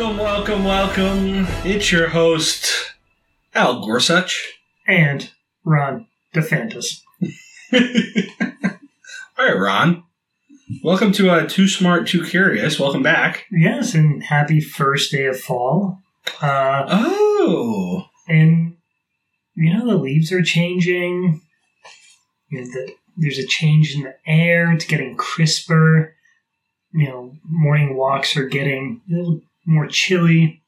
Welcome, welcome, welcome. It's your host, Al Gorsuch. and Ron DeFantis. All right, Ron. Welcome to uh, Too Smart, Too Curious. Welcome back. Yes, and happy first day of fall. Uh, Oh, and you know the leaves are changing. You know, the, there's a change in the air. It's getting crisper. You know, morning walks are getting a little more chilly.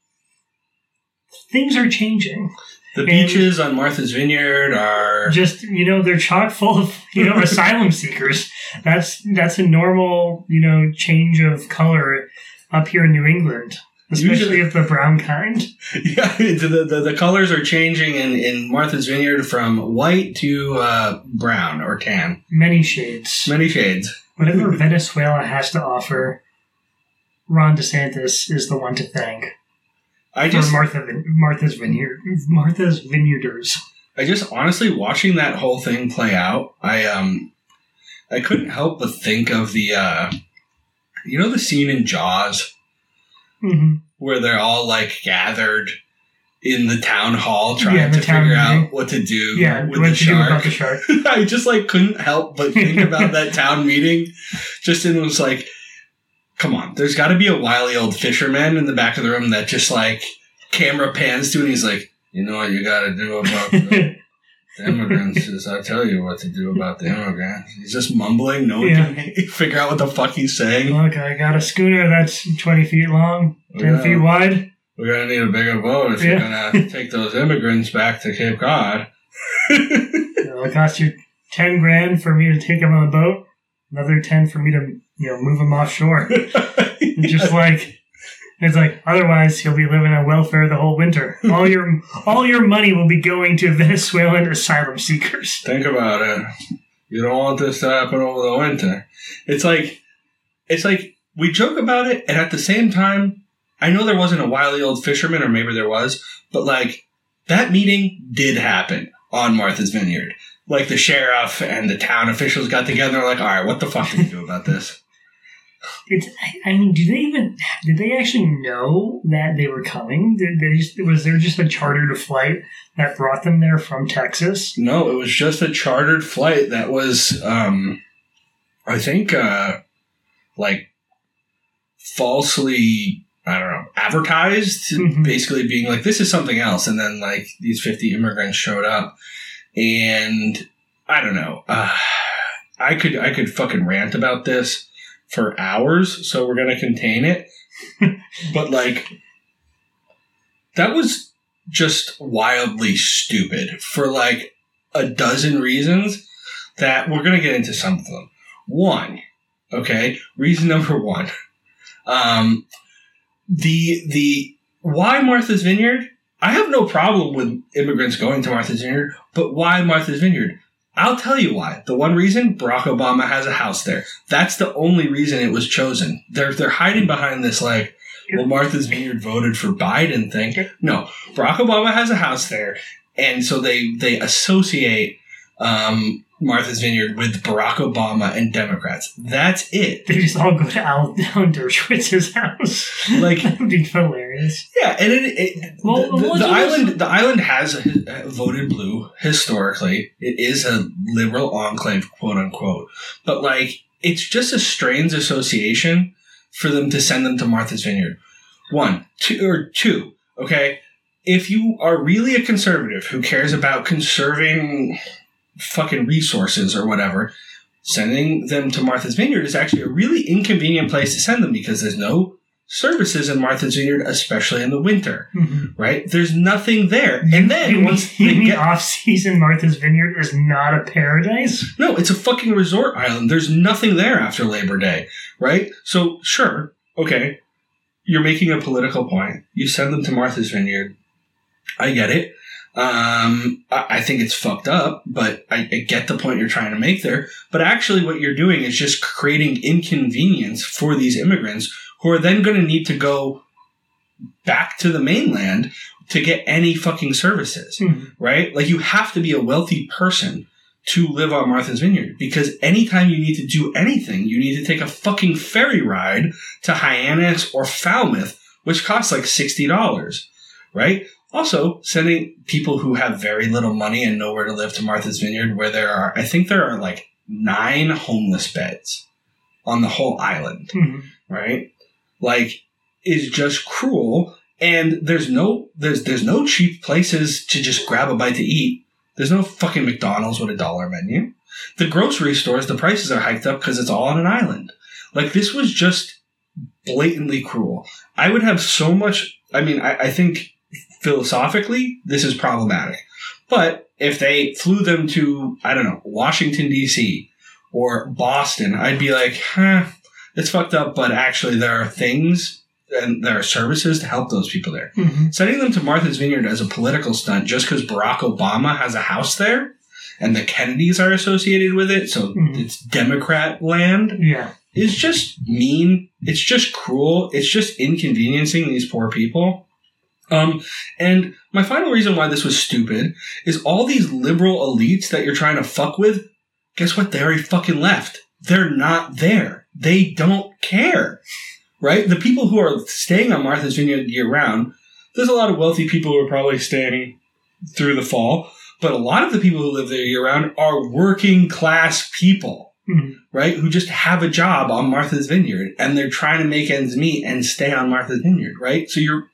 Things are changing. the And- beaches on Martha's Vineyard are. Just you know, they're chock full of you know asylum seekers. That's that's a normal you know change of color up here in New England, especially Usually- of the brown kind. Yeah, the, the, the colors are changing in, in Martha's Vineyard from white to uh, brown or tan. Many shades. Many shades. Whatever Venezuela has to offer, Ron DeSantis is the one to thank I just, Martha Martha's Vineyard Martha's Vineyarders. I just honestly watching that whole thing play out. I um, I couldn't help but think of the, uh, you know, the scene in Jaws hmm where they're all like gathered in the town hall trying Yeah, to figure out what to do Yeah, with the shark. the shark? I just like couldn't help but think about that town meeting. Just and was like, come on, there's got to be a wily old fisherman in the back of the room that just like camera pans to, and he's like, you know what you got to do about the, the immigrants is I tell you what to do about the immigrants. He's just mumbling. No one Yeah. can figure out what the fuck he's saying. Look, I got a scooter that's twenty feet long, ten Yeah. feet wide. We're gonna need a bigger boat if you're gonna take those immigrants back to Cape Cod. It'll cost you ten grand for me to take them on the boat. Another ten for me to you know move him offshore. just like it's like otherwise he'll be living on welfare the whole winter. All your all your money will be going to Venezuelan asylum seekers. Think about it. You don't want this to happen over the winter. It's like, it's like we joke about it, and at the same time, I know there wasn't a wily old fisherman, or maybe there was, but like that meeting did happen on Martha's Vineyard. Like the sheriff and the town officials got together, and were like, all right, what the fuck do we do about this? It's I- mean, do they even did they actually know that they were coming? Did they just, was there just a chartered flight that brought them there from Texas? No, it was just a chartered flight that was, um, I think, uh, like falsely, I don't know, advertised, Mhm. basically being like, this is something else. And then, like, these 50 immigrants showed up. And I don't know. Uh, I could, I could fucking rant about this for hours. So we're to contain it. but, like, that was just wildly stupid for like a dozen reasons that we're to get into some of them. One, okay, reason number one, um, the the why Martha's Vineyard. I have no problem with immigrants going to Martha's Vineyard, but why Martha's Vineyard? I'll tell you why. The one reason Barack Obama has a house there. That's the only reason it was chosen. They're they're hiding behind this like, well, Martha's Vineyard voted for Biden thing. No, Barack Obama has a house there, and so they they associate um, Martha's Vineyard with Barack Obama and Democrats. That's it. They just all go to Al, Alan Dershowitz's house. Like- that would be hilarious. Yeah, and it, it Well, the, the, well, the island the island has voted blue historically. It is a liberal enclave, quote unquote. But like, it's just a strange association for them to send them to Martha's Vineyard. One, two, or two. Okay, if you are really a conservative who cares about conserving fucking resources or whatever, sending them to Martha's Vineyard is actually a really inconvenient place to send them because there's no services in Martha's Vineyard, especially in the winter, Mhm. right? There's nothing there. And then you once mean, they get, off-season Martha's Vineyard is not a paradise? no, it's a fucking resort island. There's nothing there after Labor Day, right? So sure, okay, you're making a political point. You send them to Martha's Vineyard. I get it. Um, I, I think it's fucked up, but I, I get the point you're trying to make there. But actually, what you're doing is just creating inconvenience for these immigrants who are then going to need to go back to the mainland to get any fucking services Hmm. right? Like you have to be a wealthy person to live on Martha's Vineyard because anytime you need to do anything, you need to take a fucking ferry ride to Hyannis or Falmouth, which costs like $60, right? Also, sending people who have very little money and nowhere to live to Martha's Vineyard, where there are, I think there are like nine homeless beds on the whole island, Mhm. right? Like, is just cruel. And there's no, there's, there's no cheap places to just grab a bite to eat. There's no fucking McDonald's with a dollar menu. The grocery stores, the prices are hiked up because it's all on an island. Like, this was just blatantly cruel. I would have so much, I mean, I, I think philosophically, this is problematic. But if they flew them to, I don't know, Washington, D.C. or Boston, I'd be like, huh, it's fucked up, but actually there are things and there are services to help those people there. Mhm. Sending them to Martha's Vineyard as a political stunt just because Barack Obama has a house there and the Kennedys are associated with it, so Mhm. it's Democrat land, Yeah. is just mean. It's just cruel. It's just inconveniencing these poor people. Um, and my final reason why this was stupid is all these liberal elites that you're trying to fuck with. Guess what? They already fucking left. They're not there. They don't care, right? The people who are staying on Martha's Vineyard year round. There's a lot of wealthy people who are probably staying through the fall, but a lot of the people who live there year round are working class people Mhm. right? Who just have a job on Martha's Vineyard and they're trying to make ends meet and stay on Martha's Vineyard, right? So you're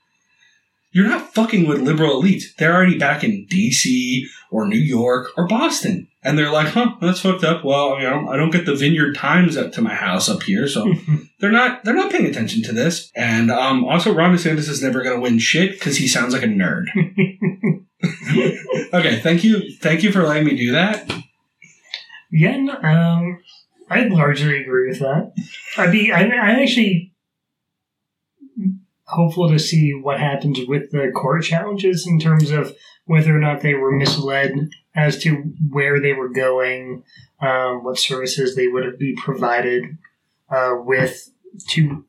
you're not fucking with liberal elites. They're already back in DC or New York or Boston. And they're like, huh, that's fucked up. Well, you know, I don't get the Vineyard Times up to my house up here, so they're not they're not paying attention to this. And um, also, Ron DeSantis is never going to win shit because he sounds like a nerd. okay, thank you, thank you for letting me do that. Yeah, um, I largely agree with that. I'd be, I'm, I'm actually hopeful to see what happens with the court challenges in terms of whether or not they were misled as to where they were going, um, what services they would be provided uh, with to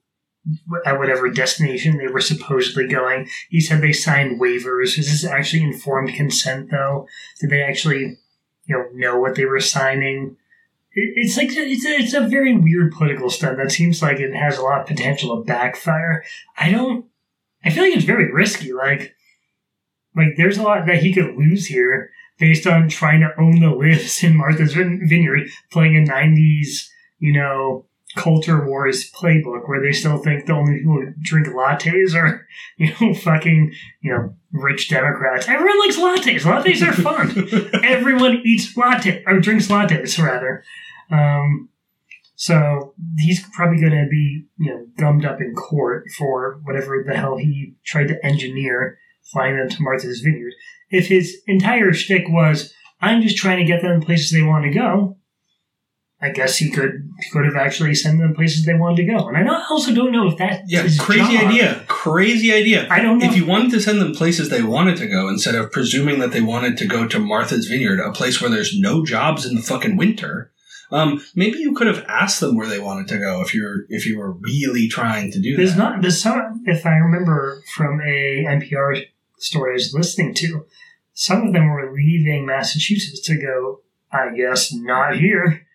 at whatever destination they were supposedly going. He said they signed waivers. Is this actually informed consent, though? Did they actually you know know what they were signing. It, it's like it's a, it's a very weird political stunt that seems like it has a lot of potential to backfire. I don't. I feel like it's very risky. Like, like there's a lot that he could lose here based on trying to own the lives in Martha's Vineyard, playing a '90s, you know, culture wars playbook where they still think the only people who drink lattes are, you know, fucking, you know, rich Democrats. Everyone likes lattes. Lattes are fun everyone eats latte or drinks lattes rather. Um, so he's probably going to be you know gummed up in court for whatever the hell he tried to engineer flying them to Martha's Vineyard. If his entire shtick was I'm just trying to get them places they want to go, I guess he could he could have actually sent them places they wanted to go. And I don't- also don't know if that Yeah, crazy job. idea. Crazy idea. I don't know. If you wanted to send them places they wanted to go instead of presuming that they wanted to go to Martha's Vineyard, a place where there's no jobs in the fucking winter, um, maybe you could have asked them where they wanted to go if you're if you were really trying to do There's that. not there's some if I remember from a NPR story I was listening to, some of them were leaving Massachusetts to go, I guess, not here.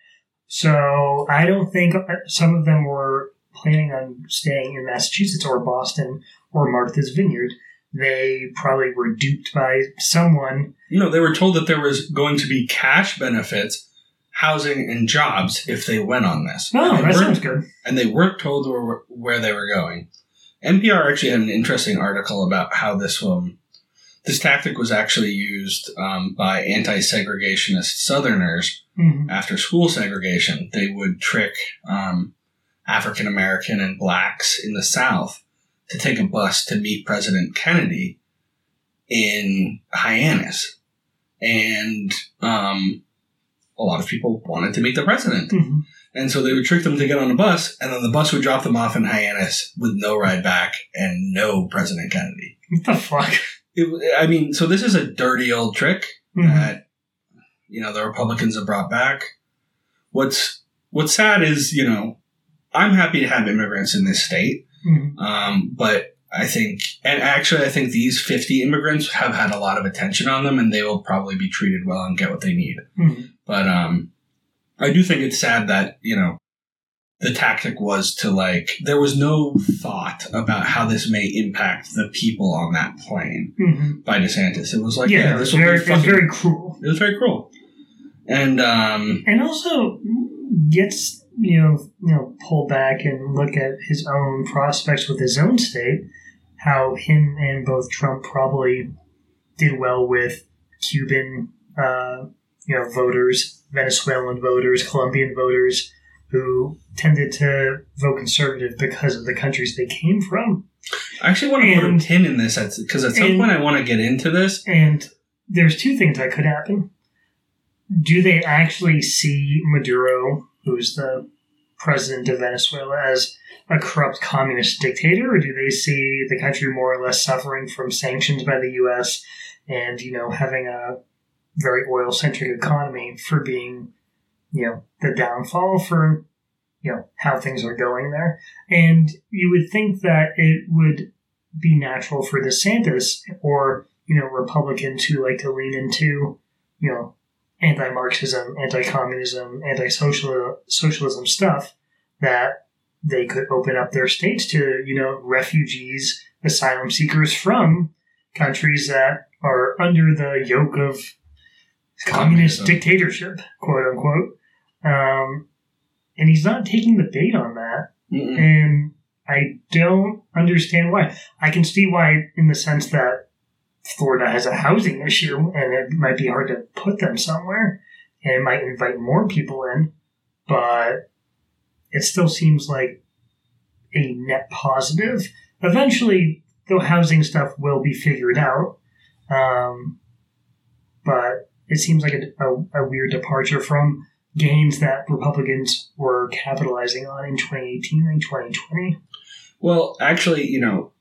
So I don't think some of them were planning on staying in Massachusetts or Boston or Martha's Vineyard. They probably were duped by someone. no, they were told that there was going to be cash benefits, housing, and jobs if they went on this. Oh, And they that weren't- sounds good. and they weren't told where, where they were going. NPR actually had an interesting article about how this um, this tactic was actually used um, by anti-segregationist Southerners Mhm. after school segregation. They would trick um, African American and blacks in the South to take a bus to meet President Kennedy in Hyannis, and um, a lot of people wanted to meet the president. Mhm. And so they would trick them to get on a bus, and then the bus would drop them off in Hyannis with no ride back and no President Kennedy. What the fuck? It, I mean, so this is a dirty old trick Mhm. that you know the Republicans have brought back. What's what's sad is you know I'm happy to have immigrants in this state, Mhm. um, but I think, and actually, I think these 50 immigrants have had a lot of attention on them, and they will probably be treated well and get what they need. Mhm. But um, I do think it's sad that you know the tactic was to like there was no thought about how this may impact the people on that plane hmm by DeSantis. It was like, yeah, yeah, this will very, be it was fucking, very cruel, it was very cruel. And um, and also gets you know you know pull back and look at his own prospects with his own state. How him and both Trump probably did well with Cuban, uh, you know, voters, Venezuelan voters, Colombian voters, who tended to vote conservative because of the countries they came from. I actually want to put a pin in this because at some and- point I want to get into this. And there's two things that could happen. Do they actually see Maduro, who's the president of Venezuela, as a corrupt communist dictator, or do they see the country more or less suffering from sanctions by the U.S. and you know having a very oil-centric economy for being, you know, the downfall for you know how things are going there? And you would think that it would be natural for DeSantis or you know Republicans who like to lean into you know anti-Marxism, anti-communism, anti-social socialism stuff that they could open up their states to you know refugees, asylum seekers from countries that are under the yoke of communist Communism. dictatorship, quote unquote. Um, and he's not taking the bait on that Mm-mm. and I don't understand why. I can see why, in the sense that Florida has a housing issue, and it might be hard to put them somewhere, and it might invite more people in, but it still seems like a net positive. Eventually, the housing stuff will be figured out, um, but it seems like a, a, a weird departure from gains that Republicans were capitalizing on in 2018 and 2020. Well, actually, you know,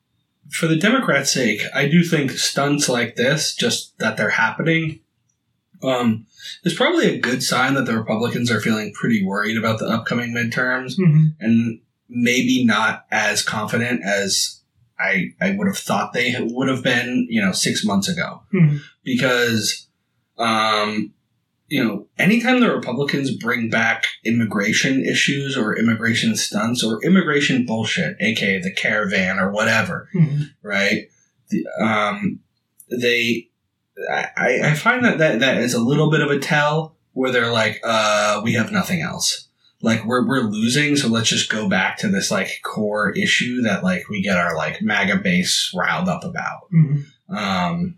for the Democrats' sake, I do think stunts like this, just that they're happening, um, is probably a good sign that the Republicans are feeling pretty worried about the upcoming midterms Mm-hmm. and maybe not as confident as I I would have thought they would have been, you know, six months ago. Mhm. Because, um, you know, anytime the Republicans bring back immigration issues or immigration stunts or immigration bullshit, aka the caravan or whatever, Mhm. right? The, um, they, I, I find that, that that is a little bit of a tell where they're like, uh, we have nothing else. Like we're we're losing, so let's just go back to this like core issue that like we get our like MAGA base riled up about. Mhm. Um,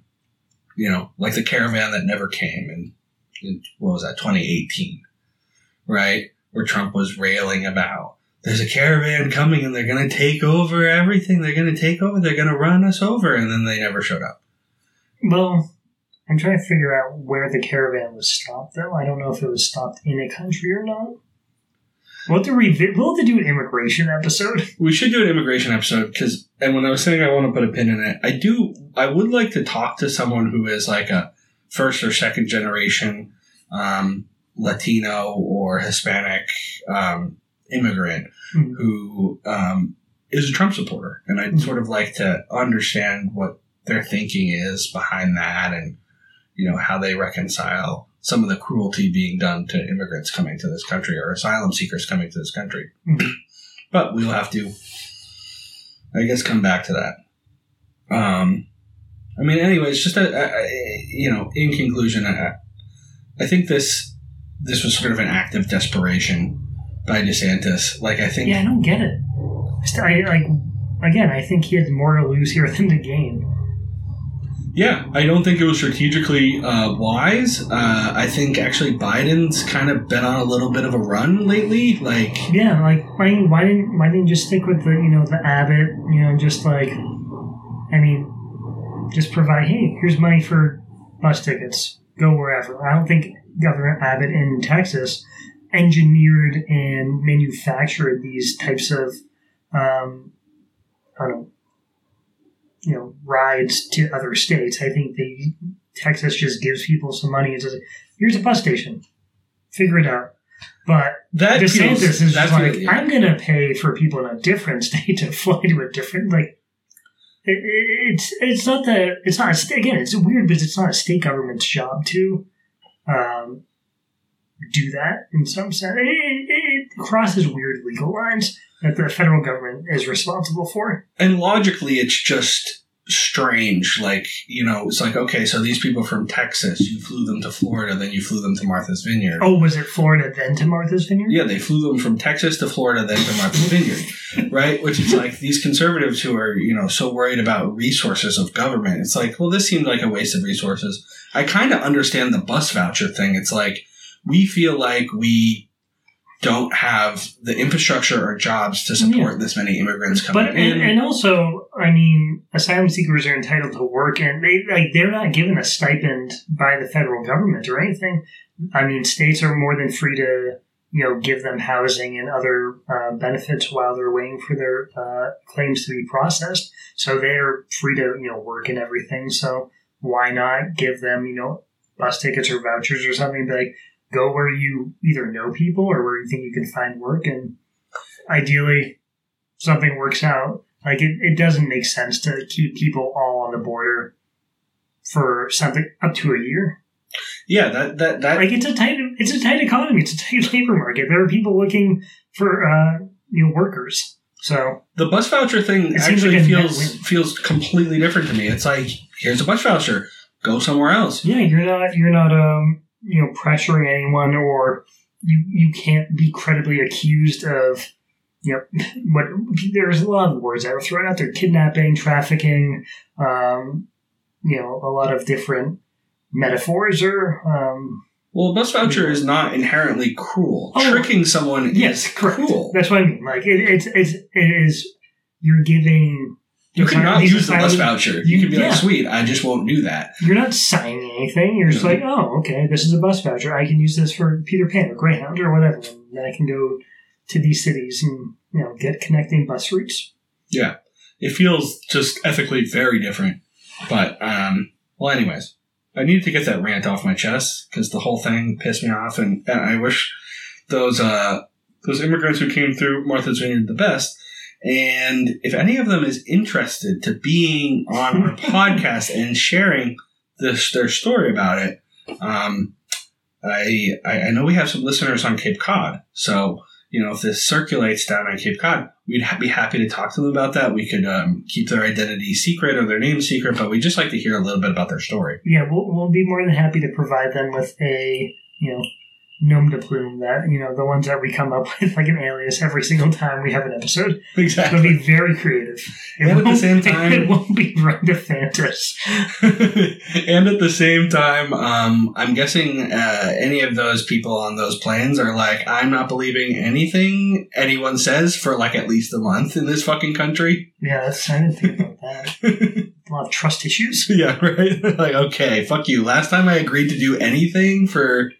you know, like the caravan that never came in, in what was that, 2018, right? Where Trump was railing about there's a caravan coming and they're going to take over everything. They're going to take over. They're going to run us over. And then they never showed up. Well, I'm trying to figure out where the caravan was stopped, though. I don't know if it was stopped in a country or not. We'll have to, revi- we'll have to do an immigration episode. We should do an immigration episode because, and when I was saying I want to put a pin in it, I do, I would like to talk to someone who is like a first or second generation um, Latino or Hispanic um, immigrant Mhm. who um, is a Trump supporter. And I'd Mhm. sort of like to understand what their thinking is behind that and, you know, how they reconcile some of the cruelty being done to immigrants coming to this country or asylum seekers coming to this country. Mhm. But we'll have to, I guess, come back to that. Um, I mean, anyways, just a, a, a- you know, in conclusion, I, I think this this was sort of an act of desperation by DeSantis. Like, I think Yeah, I don't get it. I like, again, I think he had more to lose here than to gain. Yeah, I don't think it was strategically uh, wise. Uh, I think actually Biden's kind of been on a little bit of a run lately. Like, Yeah, like mean, why didn't why didn't you just stick with the you know the Abbott you know just like I mean just provide hey here's money for bus tickets go wherever. I don't think Governor Abbott in Texas engineered and manufactured these types of um, I don't know you know rides to other states. I think they Texas just gives people some money and says here's a bus station, figure it out. But that DeSantis feels, is that like, feels- I'm going to pay for people in a different state to fly to a different like. It, it- it's it's not the it's not a again it's weird because it's not a state government's job to um, do that in some sense. It, it, crosses weird legal lines that the federal government is responsible for. And logically, it's just strange. Like, you know, it's like, okay, so these people from Texas, you flew them to Florida, then you flew them to Martha's Vineyard. Oh, was it Florida then to Martha's Vineyard? Yeah, they flew them from Texas to Florida, then to Martha's mm-hmm. Vineyard, right? Which is like these conservatives who are, you know, so worried about resources of government. It's like, well, this seemed like a waste of resources. I kind of understand the bus voucher thing. It's like we feel like we don't have the infrastructure or jobs to support this many immigrants coming But in. and, and also, I mean, asylum seekers are entitled to work, and they like they're not given a stipend by the federal government or anything. I mean, states are more than free to you know give them housing and other uh, benefits while they're waiting for their uh, claims to be processed. So they're free to you know work and everything. So why not give them you know bus tickets or vouchers or something? Be like, go where you either know people or where you think you can find work, and ideally something works out. Like it, it doesn't make sense to keep people all on the border for something up to a year. yeah, that that that Like it's a tight it's a tight economy. It's a tight labor market. There are people looking for uh, you know workers. So the bus voucher thing actually like feels feels completely different to me. It's like here's a bus voucher, go somewhere else. yeah, you're not you're not um you know pressuring anyone or you you can't be credibly accused of you know what there's a lot of words that are thrown out there kidnapping trafficking um you know a lot of different metaphors or um Well, a bus voucher is not inherently cruel. Oh, Tricking someone yes is correct cruel. that's what i mean like it, it's it's it is you're giving You could not use the bus voucher. you- You could be yeah. like, "Sweet, I just won't do that." You're not signing anything. You're just like, oh, okay, this is a bus voucher. I can use this for Peter Pan or Greyhound or whatever. And then I can go to these cities and you know get connecting bus routes. Yeah, it feels just ethically very different. But um, well, anyways, I needed to get that rant off my chest because the whole thing pissed me off, and, and I wish those uh those immigrants who came through Martha's Vineyard the best. And if any of them is interested to being on our podcast and sharing this their story about it, um, I, I know we have some listeners on Cape Cod, so you know if this circulates down on Cape Cod, we'd ha- be happy to talk to them about that. We could um, keep their identity secret or their name secret, but we'd just like to hear a little bit about their story. Yeah, we'll, we'll be more than happy to provide them with a you know nom de plume that you know the ones that we come up with like an alias every single time we have an episode. Exactly. It'll be very creative. It And at the same time- it won't be Run DeFantis. and at the same time, um, I'm guessing uh, any of those people on those planes are like, I'm not believing anything anyone says for like at least a month in this fucking country. Yeah, that's I didn't think about that. A lot of trust issues. yeah, right. like, okay, fuck you. Last time I agreed to do anything for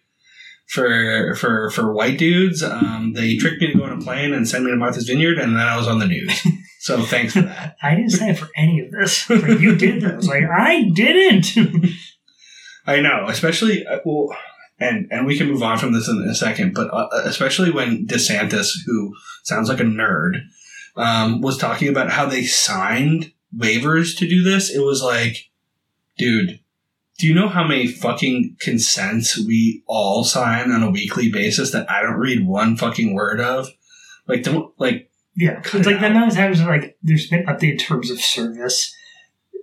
for for for white dudes, um, they tricked me to go on a plane and send me to Martha's Vineyard, and then I was on the news. So thanks for that. I didn't sign up for any of this. Like, you did that. I was like, I didn't. I know, especially uh, well, and and we can move on from this in a second, but uh, especially when DeSantis, who sounds like a nerd, um, was talking about how they signed waivers to do this. It was like, dude, do you know how many fucking consents we all sign on a weekly basis that I don't read one fucking word of? Like, don't like. yeah, it's it like the out. amount of times like there's been updated terms of service,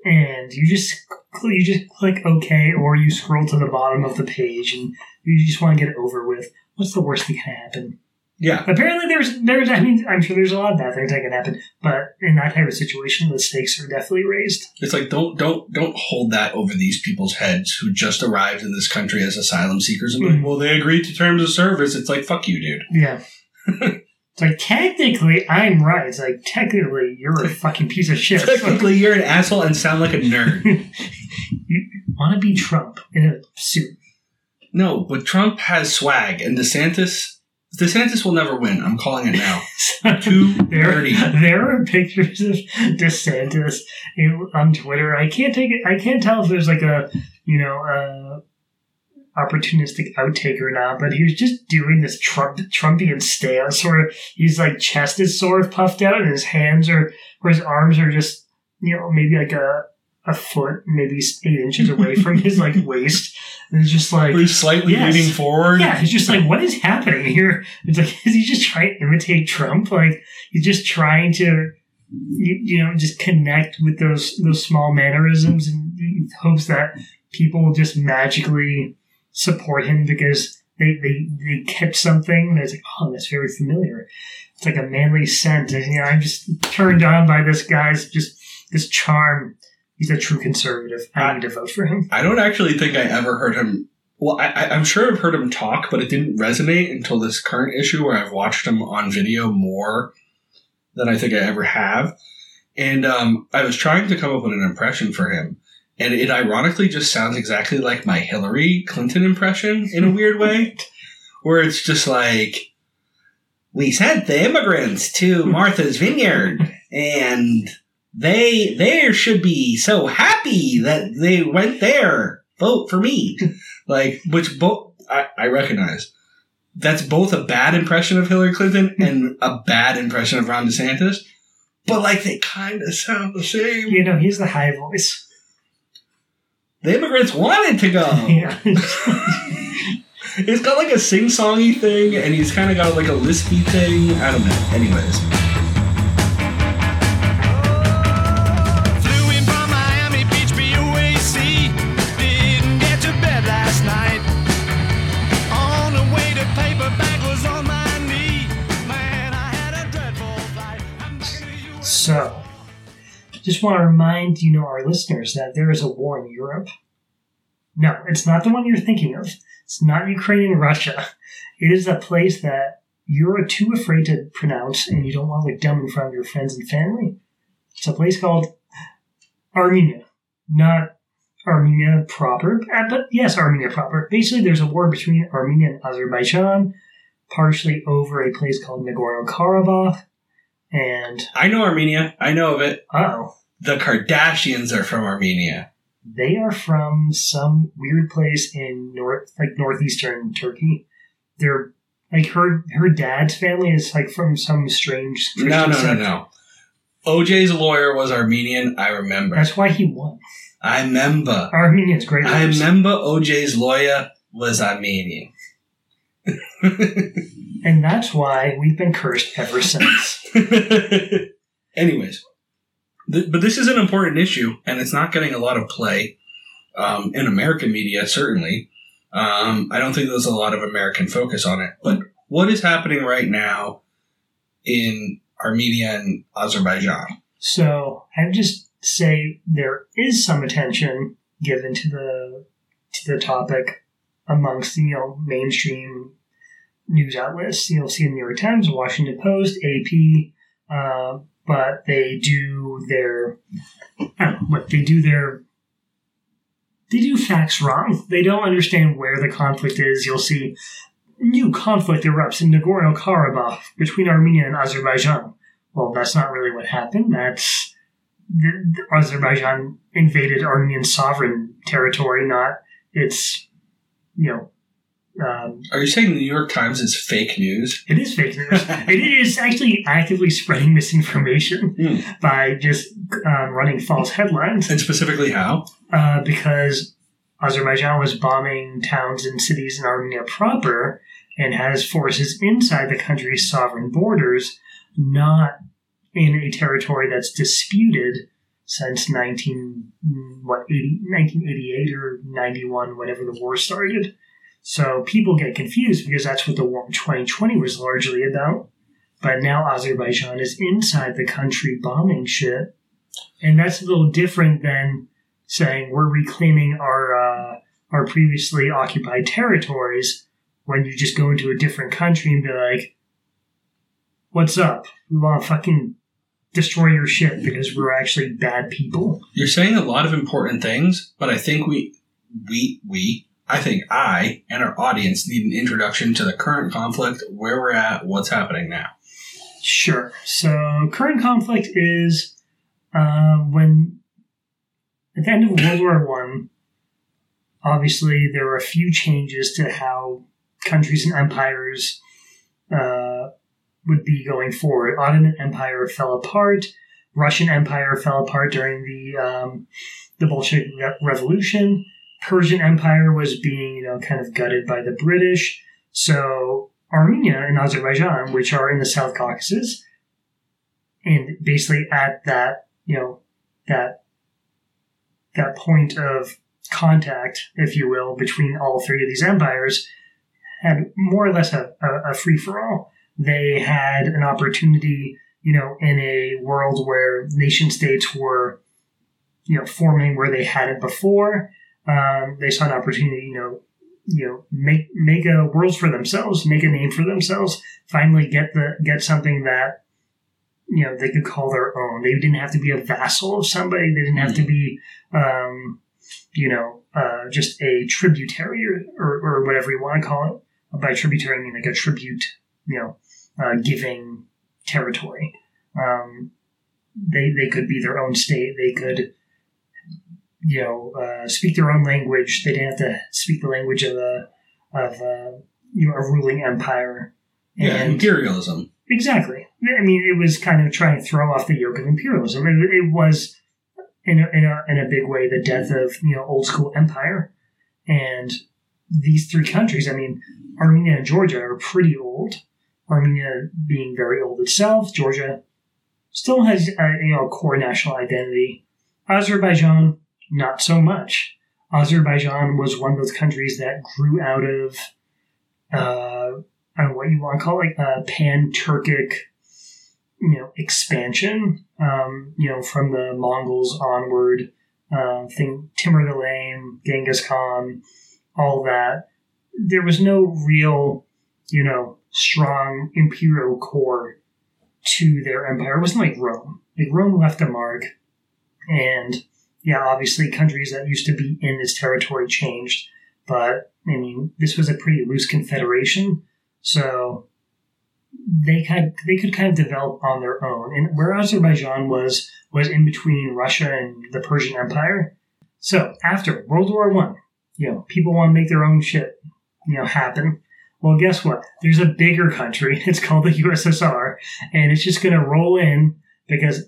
and you just you just click OK, or you scroll to the bottom of the page, and you just want to get it over with. What's the worst that can happen? Yeah, Apparently, there's there's I mean I'm sure there's a lot of bad things that can happen, but in that type of situation, the stakes are definitely raised. It's like don't don't don't hold that over these people's heads who just arrived in this country as asylum seekers and be like, well, they agreed to terms of service. It's like fuck you, dude. Yeah. It's like technically I'm right. It's like technically you're a fucking piece of shit. Technically, you're an asshole and sound like a nerd. you want to be Trump in a suit. no, but Trump has swag, and DeSantis DeSantis will never win. I'm calling it now. There, nerdy. there are pictures of DeSantis on Twitter. I can't take it. I can't tell if there's like a you know uh, opportunistic outtake or not. But he was just doing this Trump Trumpian stance where he's like chest is sort of puffed out and his hands are or his arms are just you know maybe like a a foot, maybe eight inches away from his like waist, And it's just like he's slightly Yes. leaning forward. Yeah, it's just like, what is happening here? It's like, is he just trying to imitate Trump? Like, he's just trying to, you, you know, just connect with those those small mannerisms and hopes that people will just magically support him because they, they, they catch something that's like, oh, that's very familiar. It's like a manly scent. And, you know, I'm just turned on by this guy's just this charm. He's a true conservative. I need to vote for him. I don't actually think I ever heard him. Well, I, I, I'm sure I've heard him talk, but it didn't resonate until this current issue where I've watched him on video more than I think I ever have. And um, I was trying to come up with an impression for him, and it ironically just sounds exactly like my Hillary Clinton impression in a weird way, where it's just like, "We sent the immigrants to Martha's Vineyard, and they they should be so happy that they went there. Vote for me." like, which both I, I recognize. That's both a bad impression of Hillary Clinton and a bad impression of Ron DeSantis, but like they kind of sound the same. You know, he's the high voice. The immigrants wanted to go. Yeah. He's got like a sing-songy thing, and he's kind of got like a lispy thing. I don't know. Anyways, just want to remind you know our listeners that there is a war in Europe. No, it's not the one you're thinking of. It's not Ukraine and Russia. It is a place that you're too afraid to pronounce, and you don't want to look dumb in front of your friends and family. It's a place called Armenia, not Armenia proper, uh, but yes, Armenia proper. Basically, there's a war between Armenia and Azerbaijan, partially over a place called Nagorno Karabakh, and I know Armenia. I know of it. oh, The Kardashians are from Armenia. they are from some weird place in north, like northeastern Turkey. They're like her her dad's family is like from some strange. No, no, no, sect. no. OJ's lawyer was Armenian. I remember. That's why he won. I remember. Armenians great. I remember OJ's lawyer was Armenian. and that's why we've been cursed ever since. Anyways, th- but this is an important issue, and it's not getting a lot of play um, in American media. Certainly, um, I don't think there's a lot of American focus on it. But what is happening right now in Armenia and Azerbaijan? So I would just say there is some attention given to the to the topic amongst you know mainstream news outlets. You'll see the New York Times, Washington Post, AP, uh, but they do their I don't know what they do their they do facts wrong. They don't understand where the conflict is. You'll see new conflict erupts in Nagorno Karabakh between Armenia and Azerbaijan. Well, that's not really what happened. That's the, the Azerbaijan invaded Armenian sovereign territory, not its, you know, um, Are you saying the New York Times is fake news? it is fake news. it is actually actively spreading misinformation Hmm. by just um, running false headlines And specifically how? uh, because Azerbaijan was bombing towns and cities in Armenia proper and has forces inside the country's sovereign borders, not in a territory that's disputed since 19, what, 80, 1988 or 91, whenever the war started. So people get confused because that's what the war in 2020 was largely about. But now Azerbaijan is inside the country bombing shit. And that's a little different than saying we're reclaiming our uh, our previously occupied territories when you just go into a different country and be like, "What's up? We want to fucking destroy your shit because we're actually bad people." You're saying a lot of important things, but I think we, we, we, I think I and our audience need an introduction to the current conflict, where we're at, what's happening now. Sure. So current conflict is uh, when at the end of World War One. Obviously, there were a few changes to how countries and empires uh, would be going forward. Ottoman Empire fell apart. Russian Empire fell apart during the um, the Bolshevik Revolution. Persian Empire was being, you know, kind of gutted by the British. So Armenia and Azerbaijan, which are in the South Caucasus, and basically at that, you know, that that point of contact, if you will, between all three of these empires, had more or less a, a, a free for all. They had an opportunity, you know, in a world where nation states were, you know, forming where they hadn't before. Um, they saw an opportunity, you know, you know, make make a world for themselves, make a name for themselves. Finally, get the get something that you know they could call their own. They didn't have to be a vassal of somebody. They didn't have to be, um, you know, uh, just a tributary or, or, or whatever you want to call it. By tributary, I mean like a tribute, you know, uh, giving territory. Um, they they could be their own state. They could, you know, uh, speak their own language. They didn't have to speak the language of a of a, you know a ruling empire. Yeah, imperialism. Exactly. I mean, it was kind of trying to throw off the yoke of imperialism. It, it was, in a, in, a, in a big way, the death of you know old school empire. And these three countries, I mean, Armenia and Georgia are pretty old. Armenia being very old itself, Georgia still has a, you know a core national identity. Azerbaijan, not so much. Azerbaijan was one of those countries that grew out of uh, I don't know what you want to call it, like a pan Turkic, you know, expansion. Um, you know, from the Mongols onward. Uh, think Timur the Lame, Genghis Khan, all that. There was no real, you know, strong imperial core to their empire. It wasn't like Rome. Like Rome left a mark, and yeah, obviously countries that used to be in this territory changed. But I mean, this was a pretty loose confederation, so they kind they could kind of develop on their own. And where Azerbaijan was was in between Russia and the Persian Empire. So after World War One, you know, people want to make their own shit, you know, happen. Well, guess what? There's a bigger country. It's called the USSR, and it's just going to roll in because,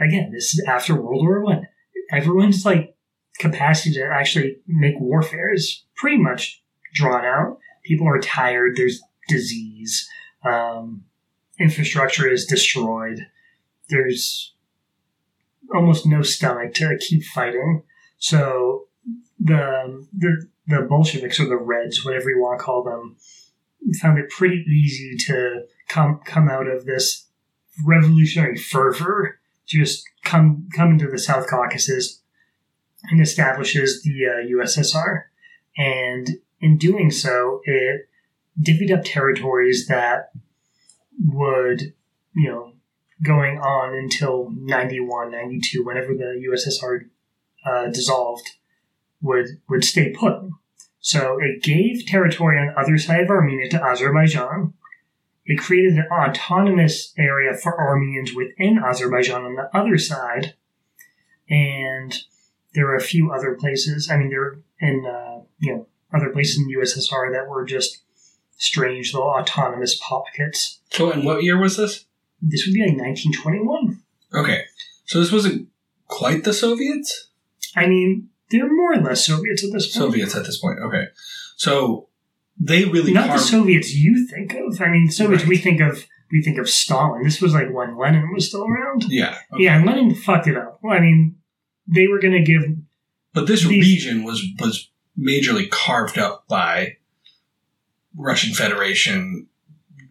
again, this is after World War One. Everyone's like capacity to actually make warfare is pretty much drawn out. People are tired. There's disease. Um, infrastructure is destroyed. There's almost no stomach to keep fighting. So the the the Bolsheviks or the Reds, whatever you want to call them, found it pretty easy to come come out of this revolutionary fervor, just come come into the South Caucasus and establishes the uh, USSR, and in doing so, it divvied up territories that would, you know, going on until 91, 92, whenever the USSR uh, dissolved, would would stay put. So it gave territory on the other side of Armenia to Azerbaijan. It created an autonomous area for Armenians within Azerbaijan on the other side. And there were a few other places. I mean, there were in, uh, you know, other places in the USSR that were just strange little autonomous pockets. So, and what year was this? This would be like 1921. Okay, so this wasn't quite the Soviets. I mean, they're more or less Soviets at this point. Soviets at this point. Okay, so they really Not the Soviets you think of. I mean, Soviets Right. we think of we think of Stalin. This was like when Lenin was still around. Yeah, okay. Yeah, and Lenin fucked it up. Well, I mean, they were going to give But this These- region was was majorly carved up by Russian Federation,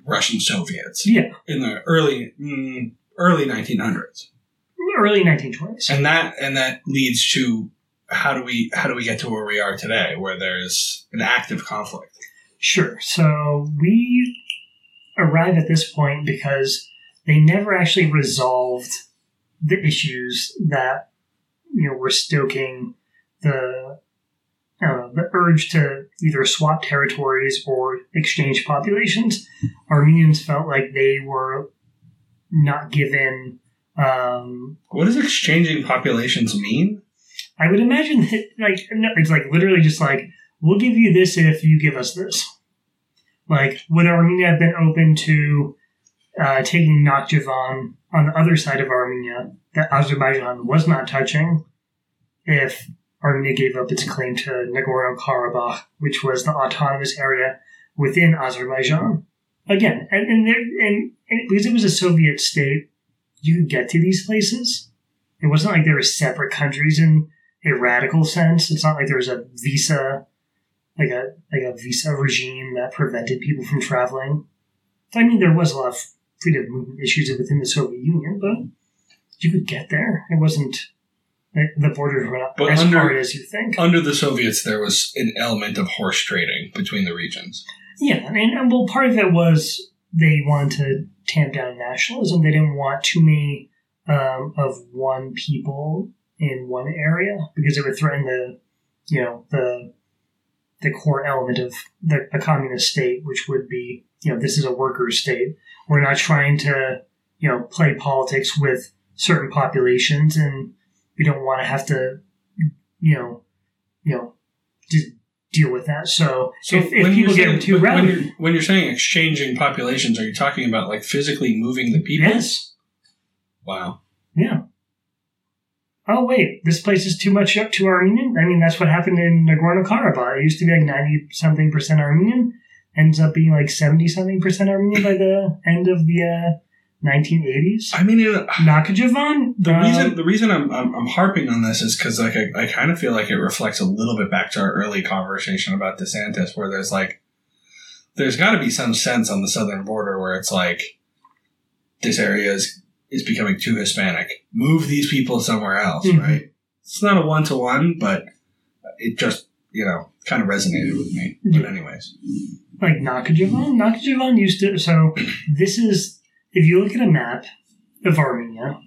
Russian Soviets yeah in the early mm, early 1900s, early 1920s. and that and that leads to how do we how do we get to where we are today, where there's an active conflict? Sure. So we arrive at this point because they never actually resolved the issues that you know were stoking the I the urge to either swap territories or exchange populations. Armenians felt like they were not given. Um, What does exchanging populations mean? I would imagine that, like no, it's like literally just like we'll give you this if you give us this. Like would Armenia have been open to uh, taking Nakhchivan on the other side of Armenia that Azerbaijan was not touching if Armenia gave up its claim to Nagorno Karabakh, which was the autonomous area within Azerbaijan. Again, and and, there, and, and because it was a Soviet state, you could get to these places. It wasn't like there were separate countries in a radical sense. It's not like there was a visa, like a like a visa regime that prevented people from traveling. I mean, there was a lot of freedom of movement issues within the Soviet Union, but you could get there. It wasn't the borders were not But as under- hard as you think. Under the Soviets, there was an element of horse trading between the regions. Yeah, I mean, and well, part of it was they wanted to tamp down nationalism. They didn't want too many um, of one people in one area because it would threaten the, you know, the the core element of the a communist state, which would be, you know, this is a worker state. We're not trying to, you know, play politics with certain populations, and we don't want to have to, you know, you know, deal with that. So, if, if when people get too when rowdy, you're, when you're saying exchanging populations, are you talking about like physically moving the people? yes, Wow. Oh wait, this place is too much up to Armenian. I mean, that's what happened in Nagorno Karabakh. It used to be like ninety something percent Armenian, ends up being like seventy something percent Armenian by the end of the uh, nineteen eighties. I mean, it, the uh, reason the reason I'm, I'm I'm harping on this is because like I, I kind of feel like it reflects a little bit back to our early conversation about DeSantis, where there's like there's got to be some sense on the southern border where it's like this area is is becoming too Hispanic. Move these people somewhere else, Mhm. right? It's not a one to one, but it just you know kind of resonated with me. But anyways, like Nakhichevan. Nakhichevan used to. So this is if you look at a map of Armenia,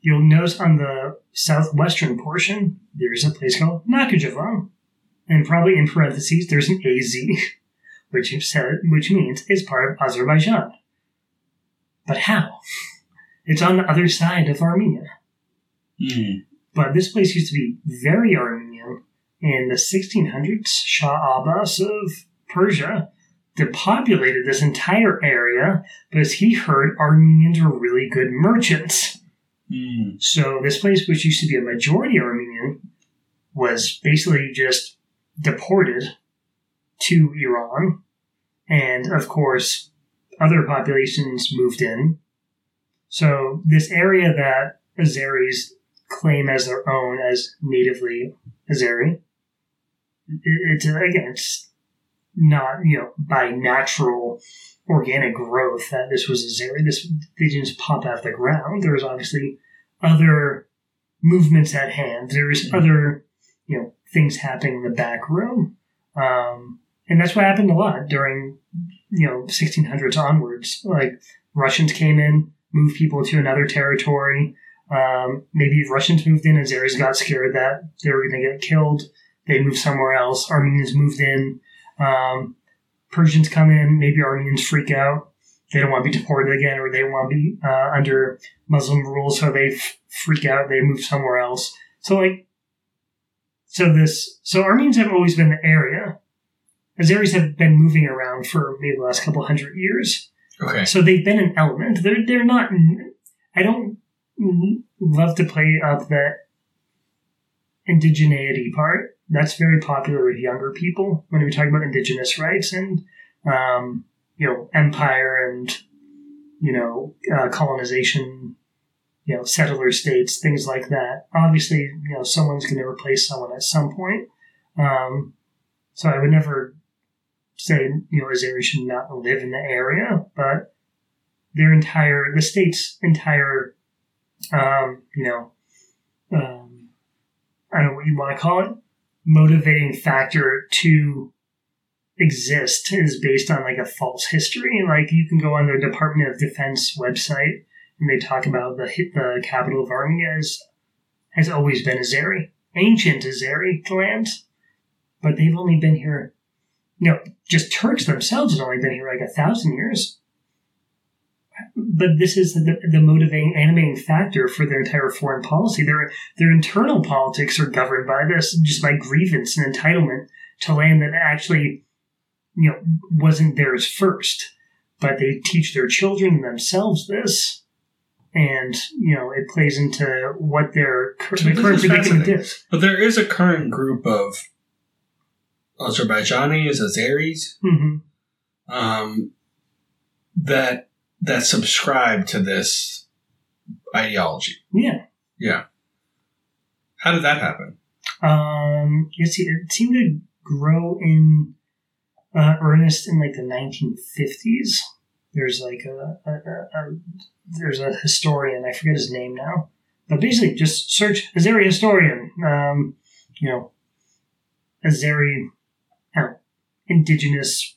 you'll notice on the southwestern portion there's a place called Nakhichevan, and probably in parentheses there's an AZ, which said which means it's part of Azerbaijan. But how? It's on the other side of Armenia. But this place used to be very Armenian. In the 1600s, Shah Abbas of Persia depopulated this entire area because he heard Armenians were really good merchants. Hmm. So this place, which used to be a majority Armenian, was basically just deported to Iran. And of course, other populations moved in. So this area that Azeris claim as their own as natively Azeri, it- it's again, it's not you know by natural organic growth that this was Azeri. This they didn't just pop out of the ground. There was obviously other movements at hand. There was Mhm. other you know things happening in the back room, um, and that's what happened a lot during you know 1600s onwards. Like Russians came in, moved people to another territory. Um, maybe Russians moved in, Azeris got scared that they were going to get killed. They moved somewhere else. Armenians moved in. Um, Persians come in. Maybe Armenians freak out. They don't want to be deported again, or they want to be uh, under Muslim rule, so they f- freak out. They move somewhere else. So like, so this, so Armenians have always been the area. Azeris have been moving around for maybe the last couple hundred years. Okay. So they've been an element. They're they're not. I don't love to play up that indigeneity part. That's very popular with younger people when we talk about indigenous rights and um, you know empire and you know uh, colonization. You know, settler states, things like that. Obviously, you know, someone's going to replace someone at some point. Um, so I would never say you know Azeri should not live in the area, but their entire the state's entire um, you know um, I don't know what you want to call it motivating factor to exist is based on like a false history. Like you can go on the Department of Defense website and they talk about the the capital of Armenia is, has always been Azeri, ancient Azeri land, but they've only been here you know, just Turks themselves have only been here like a thousand years. But this is the, the motivating, animating factor for their entire foreign policy. Their their internal politics are governed by this, just by grievance and entitlement to land that actually, you know, wasn't theirs first. But they teach their children themselves this. and you know it plays into what their So the current predicament is. But there is a current group of Azerbaijanis, Azeris, hmm um, that that subscribe to this ideology. Yeah. Yeah. How did that happen? Um, you see, it seemed to grow in uh, earnest in like the 1950s. There's like a, a, a, a there's a historian I forget his name now, but basically just search Azeri historian. Um, you know, Azeri, indigenous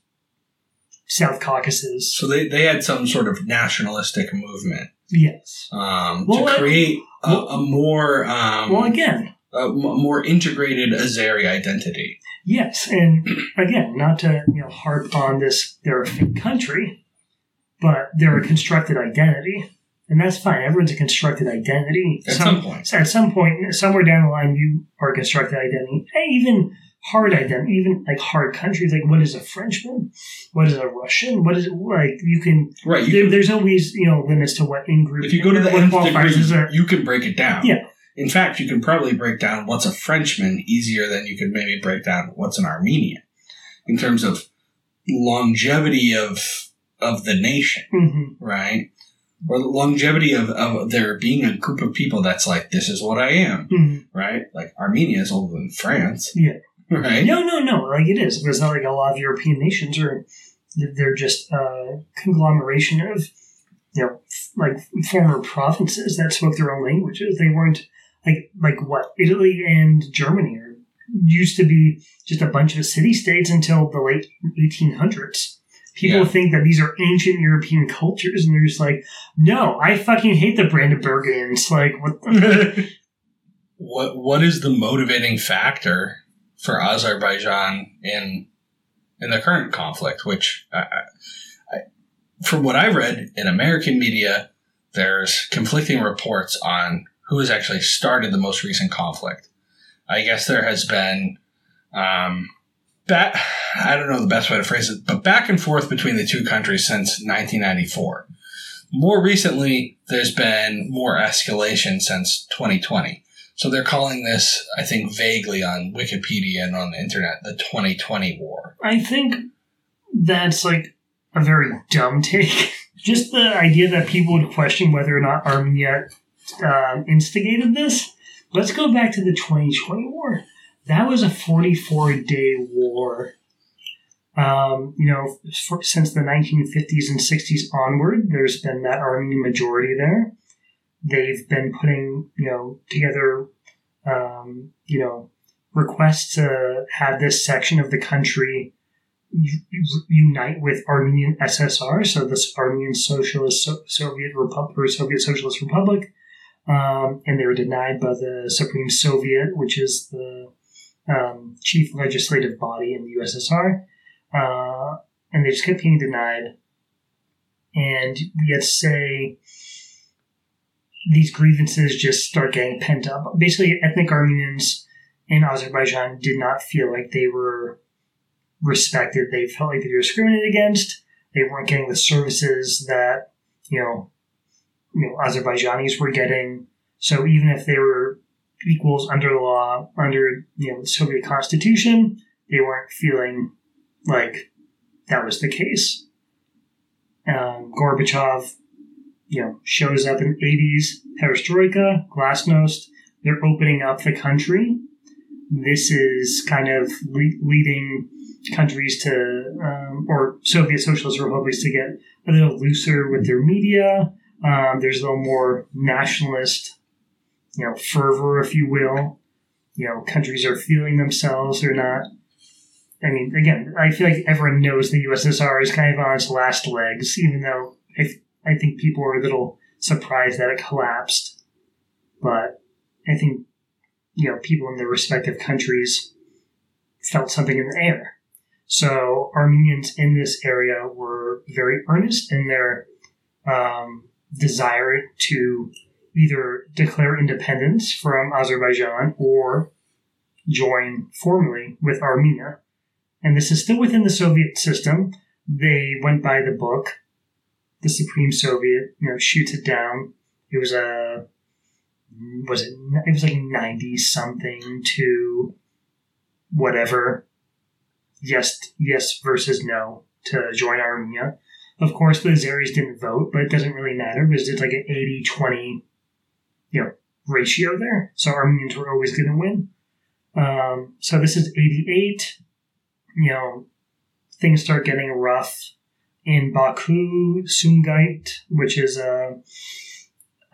South Caucasus. So they, they had some sort of nationalistic movement Yes. um, Well, to create a, well- a more um, Well, again, a m- more integrated Azeri identity. Yes, and again, not to you know harp on this, they're a fake country, but they're a constructed identity, and that's fine. Everyone's a constructed identity. At some point. at some point, somewhere down the line, you are a constructed identity. Hey, even hard identity, even like hard countries. Like, what is a Frenchman? What is a Russian? What is it like? You can. Right. You There, can, there's always you know limits to what in group. if you go to the nth degree, you can break it down. Yeah. In fact, you can probably break down what's a Frenchman easier than you could maybe break down what's an Armenian in terms of longevity of of the nation, Mhm. right? Or the longevity of, of there being a group of people that's like, this is what I am, Mhm. right? Like Armenia is older than France, Yeah. Right? No, no, no. Like it is. It's not like a lot of European nations are. They're just a conglomeration of, you know, like former provinces that spoke their own languages. They weren't like like what Italy and Germany are used to be just a bunch of city states until the late 1800s. People Yeah. think that these are ancient European cultures, and they're just like, no, I fucking hate the Brandenburgians. Like, what what what is the motivating factor for Azerbaijan in in the current conflict? Which, I, I, from what I read in American media, there's conflicting reports on who has actually started the most recent conflict. I guess there has been, um, back, I don't know the best way to phrase it, but back and forth between the two countries since 1994. More recently, there's been more escalation since 2020. So they're calling this, I think, vaguely on Wikipedia and on the internet, the 2020 war. I think that's like a very dumb take. Just the idea that people would question whether or not Armenia um, instigated this. Let's go back to the 2020 war. That was a 44 day war. Um, you know, for, since the 1950s and 60s onward, there's been that Armenian majority there. They've been putting, you know, together, um, you know, requests to have this section of the country unite with Armenian SSR, so this Armenian Socialist so- Soviet Republic or Soviet Socialist Republic, um, and they were denied by the Supreme Soviet, which is the um, chief legislative body in the USSR, uh, and they just kept being denied. And yet, say these grievances just start getting pent up. Basically, ethnic Armenians in Azerbaijan did not feel like they were respected. They felt like they were discriminated against. They weren't getting the services that you know, you know, Azerbaijanis were getting. So even if they were equals under the law, under you know the Soviet constitution, they weren't feeling like that was the case. Um, Gorbachev, you know, shows up in the 80s, perestroika, glasnost. They're opening up the country. This is kind of le- leading countries to, um, or Soviet socialist republics to get a little looser with their media. Um, there's a little more nationalist, you know, fervor, if you will. You know, countries are feeling themselves. They're not. I mean, again, I feel like everyone knows the USSR is kind of on its last legs, even though I, I think people were a little surprised that it collapsed. But I think, you know, people in their respective countries felt something in the air. So Armenians in this area were very earnest in their um, desire to either declare independence from Azerbaijan or join formally with Armenia. And this is still within the Soviet system. They went by the book. The Supreme Soviet, you know, shoots it down. it was a was it it was like ninety something to whatever yes yes versus no to join Armenia. Of course, the Azeris didn't vote, but it doesn't really matter because it's like an 80-20, you know, ratio there. So Armenians were always going to win. Um, so this is 88. You know, things start getting rough in Baku, Sumgait, which is a,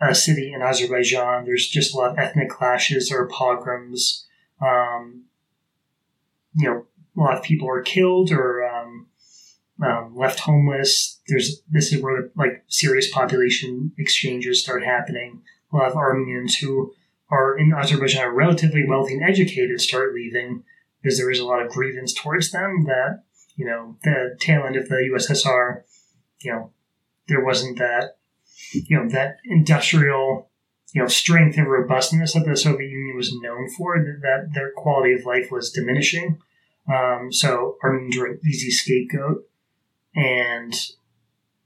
a city in Azerbaijan. There's just a lot of ethnic clashes or pogroms. Um, you know, a lot of people are killed or um, um, left homeless. There's this is where like serious population exchanges start happening. A lot of Armenians who are in Azerbaijan are relatively wealthy and educated start leaving because there is a lot of grievance towards them that you know the tail end of the USSR, you know, there wasn't that you know that industrial you know strength and robustness that the Soviet Union was known for. That their quality of life was diminishing. Um, so Armenians were an easy scapegoat, and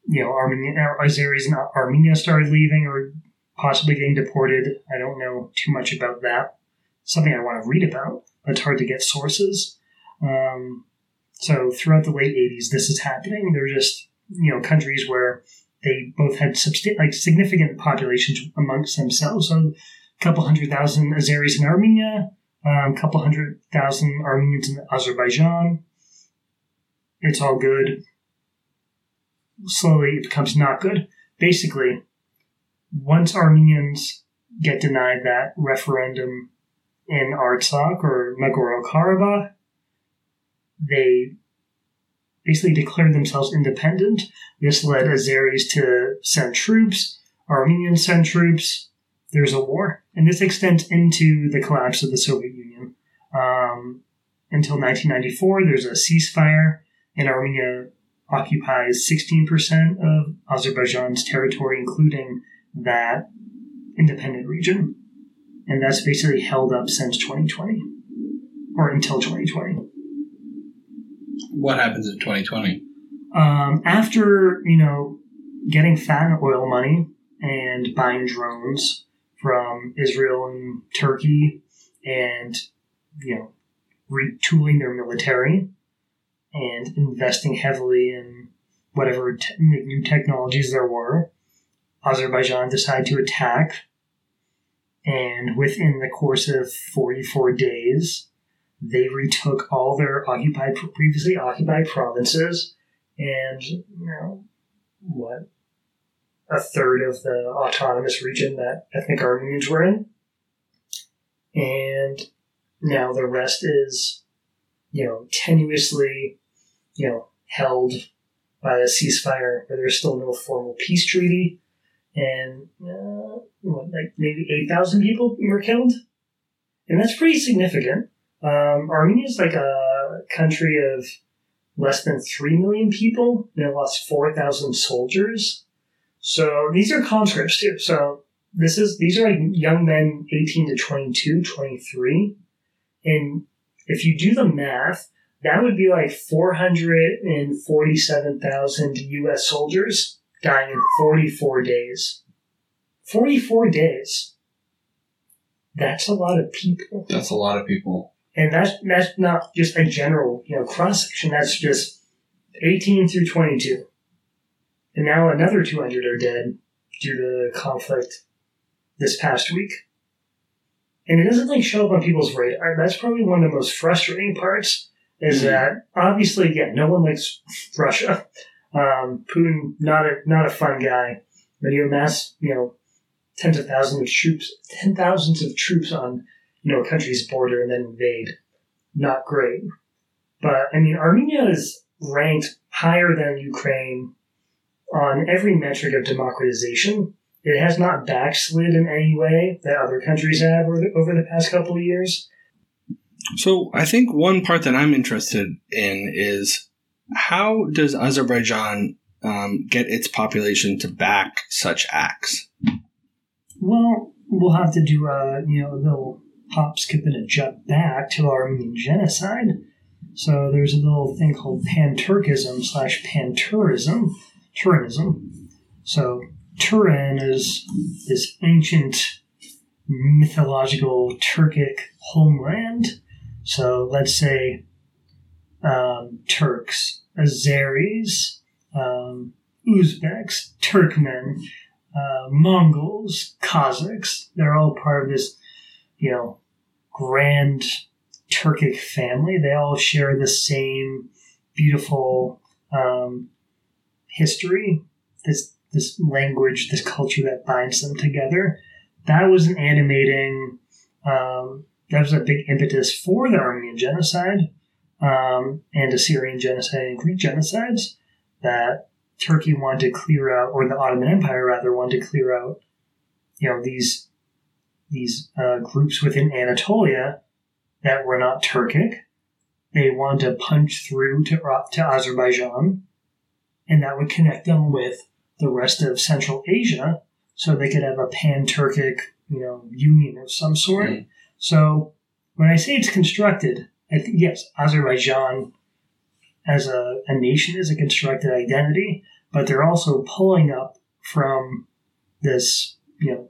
you know Armenia, Azeris in Armenia started leaving or possibly getting deported. I don't know too much about that. Something I want to read about, but it's hard to get sources. Um, so throughout the late '80s, this is happening. They're just you know countries where they both had subst- like significant populations amongst themselves. So a couple hundred thousand Azeris in Armenia, um, a couple hundred thousand Armenians in Azerbaijan. It's all good. Slowly, it becomes not good. Basically, once Armenians get denied that referendum in Artsakh or Nagorno Karabakh, they basically declared themselves independent. This led Azeris to send troops, Armenians send troops. There's a war. And this extends into the collapse of the Soviet Union. Um, until 1994, there's a ceasefire, and Armenia occupies 16% of Azerbaijan's territory, including that independent region. And that's basically held up since 2020, or until 2020. What happens in 2020? Um, after, you know, getting fat in oil money and buying drones from Israel and Turkey and, you know, retooling their military and investing heavily in whatever te- new technologies there were, Azerbaijan decided to attack. And within the course of 44 days, they retook all their occupied, previously occupied provinces, and you know what, a third of the autonomous region that ethnic Armenians were in, and now the rest is, you know, tenuously, you know, held by a ceasefire where there's still no formal peace treaty, and uh, what, like maybe eight thousand people were killed, and that's pretty significant. Um, Armenia is like a country of less than 3 million people and it lost 4,000 soldiers. So these are conscripts too. So this is, these are like young men 18 to 22, 23. And if you do the math, that would be like 447,000 US soldiers dying in 44 days. 44 days. That's a lot of people. That's a lot of people. And that's that's not just a general, you know, cross section. That's just 18 through 22. And now another 200 are dead due to the conflict this past week. And it doesn't like show up on people's radar. That's probably one of the most frustrating parts. Is Mhm. that obviously, yeah, no one likes Russia. Um, Putin, not a not a fun guy. But you amass, you know, tens of thousands of troops, ten thousands of troops on you know, a country's border and then invade. Not great. But, I mean, Armenia is ranked higher than Ukraine on every metric of democratization. It has not backslid in any way that other countries have over the, over the past couple of years. So I think one part that I'm interested in is how does Azerbaijan um, get its population to back such acts? Well, we'll have to do a, you know, a little hop, and a jump back to Armenian genocide. So there's a little thing called pan-Turkism slash pan-Turism, Turanism. So Turan is this ancient mythological Turkic homeland. So let's say um, Turks, Azeris, um, Uzbeks, Turkmen, uh, Mongols, Kazakhs. They're all part of this, you know, grand Turkic family. They all share the same beautiful um, history, this this language, this culture that binds them together. That was an animating. Um, that was a big impetus for the Armenian genocide um, and Assyrian genocide and Greek genocides that Turkey wanted to clear out, or the Ottoman Empire rather wanted to clear out. You know these these uh, groups within Anatolia that were not Turkic. They wanted to punch through to to Azerbaijan, and that would connect them with the rest of Central Asia, so they could have a pan-Turkic, you know, union of some sort. Mm. So when I say it's constructed, I think yes, Azerbaijan as a, a nation is a constructed identity, but they're also pulling up from this, you know,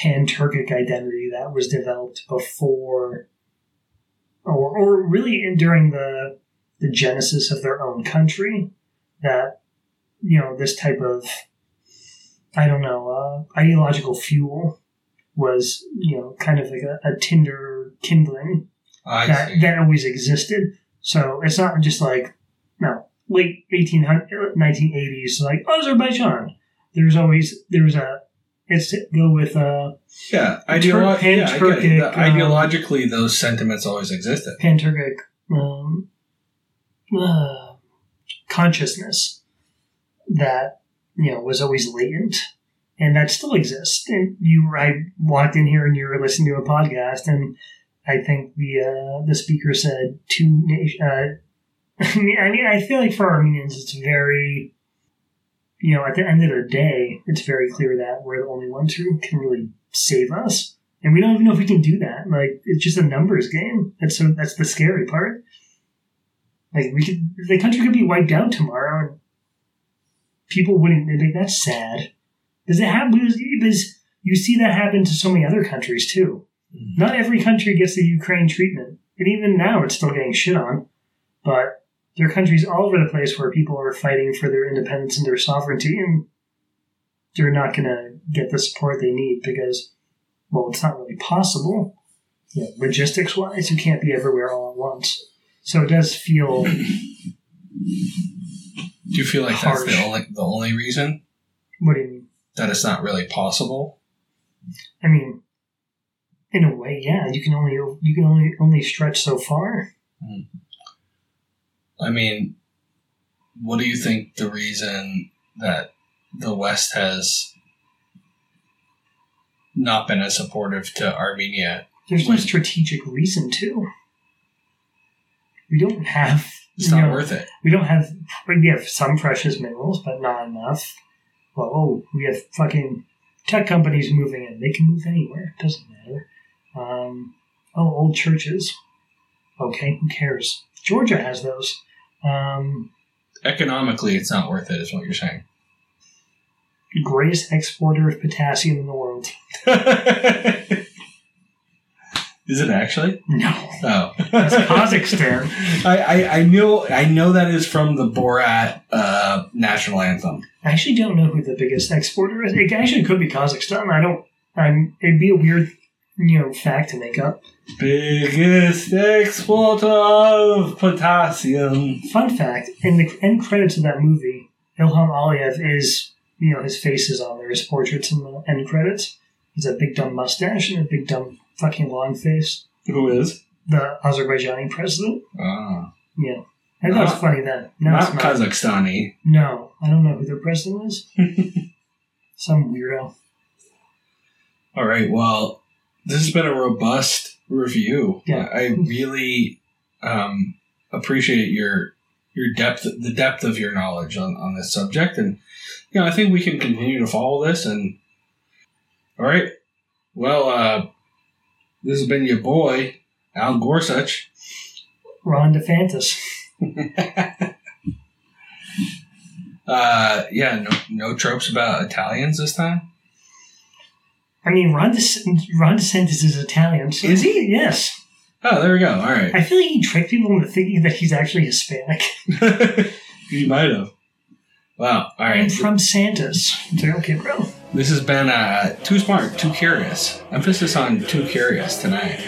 pan-Turkic identity that was developed before, or, or really in, during the the genesis of their own country. That you know this type of I don't know uh, ideological fuel was you know kind of like a, a tinder kindling I that, see. that always existed. So it's not just like, no, late 1800, 1980s, like Azerbaijan. There's always, there's a, it's to go with, uh, yeah, Tur- ideolo- yeah, I get it. pan-Turkic, The- um, ideologically, those sentiments always existed. pan-Turkic um, uh, consciousness that, you know, was always latent. And that still exists. And you, I walked in here and you were listening to a podcast, and I think the uh, the speaker said two nation. Uh, I mean, I feel like for Armenians, it's very, you know, at the end of the day, it's very clear that we're the only ones who can really save us, and we don't even know if we can do that. Like, it's just a numbers game. That's so that's the scary part. Like, we could, the country could be wiped out tomorrow, and people wouldn't. Like, that's sad. Does it happen? Because, you see that happen to so many other countries too. Mm. Not every country gets the Ukraine treatment. And even now, it's still getting shit on. But there are countries all over the place where people are fighting for their independence and their sovereignty, and they're not going to get the support they need because, well, it's not really possible. You know, logistics wise, you can't be everywhere all at once. So it does feel Do you feel like that's the only the only reason what do you mean? that it's not really possible? I mean, in a way, yeah. You can only you can only only stretch so far. Hmm. I mean, what do you think the reason that the West has not been as supportive to Armenia? There's no strategic reason to. We don't have. It's not know, worth it. We don't have. We have some precious minerals, but not enough. Well, oh, we have fucking tech companies moving in. They can move anywhere. It doesn't matter. Um, oh, old churches. Okay, who cares? Georgia has those. Um, Economically, it's not worth it, is what you're saying. greatest exporter of potassium in the world. is it actually? No, Oh, that's Kazakhstan. I, I I know I know that is from the Borat uh, national anthem. I actually don't know who the biggest exporter is. It actually could be Kazakhstan. I don't. I'm. It'd be a weird, you know, fact to make up. Biggest exporter of potassium. Fun fact: in the end credits of that movie, Ilham Aliyev is, you know, his face is on there. His portraits in the end credits. He's a big dumb mustache and a big dumb fucking long face. Who is? The Azerbaijani president. Ah, Yeah, I thought it was funny then. Not it's not. Kazakhstani. No, I don't know who their president is. Some weirdo. All right. Well, this has been a robust review. Yeah. I really um, appreciate your your depth, the depth of your knowledge on, on this subject, and you know, I think we can continue to follow this. And all right. Well, uh, this has been your boy Al Gorsuch. Ron DeFantis. Uh, yeah, no, no tropes about Italians this time. I mean, Ron, De- Ron DeSantis is Italian. So Is he? Yes. Oh, there we go. All right. I feel like he tricked people into thinking that he's actually Hispanic. you might have. Wow. All I'm from Santa's. Okay, bro. This has been uh, too smart, too curious. Emphasis on too curious tonight.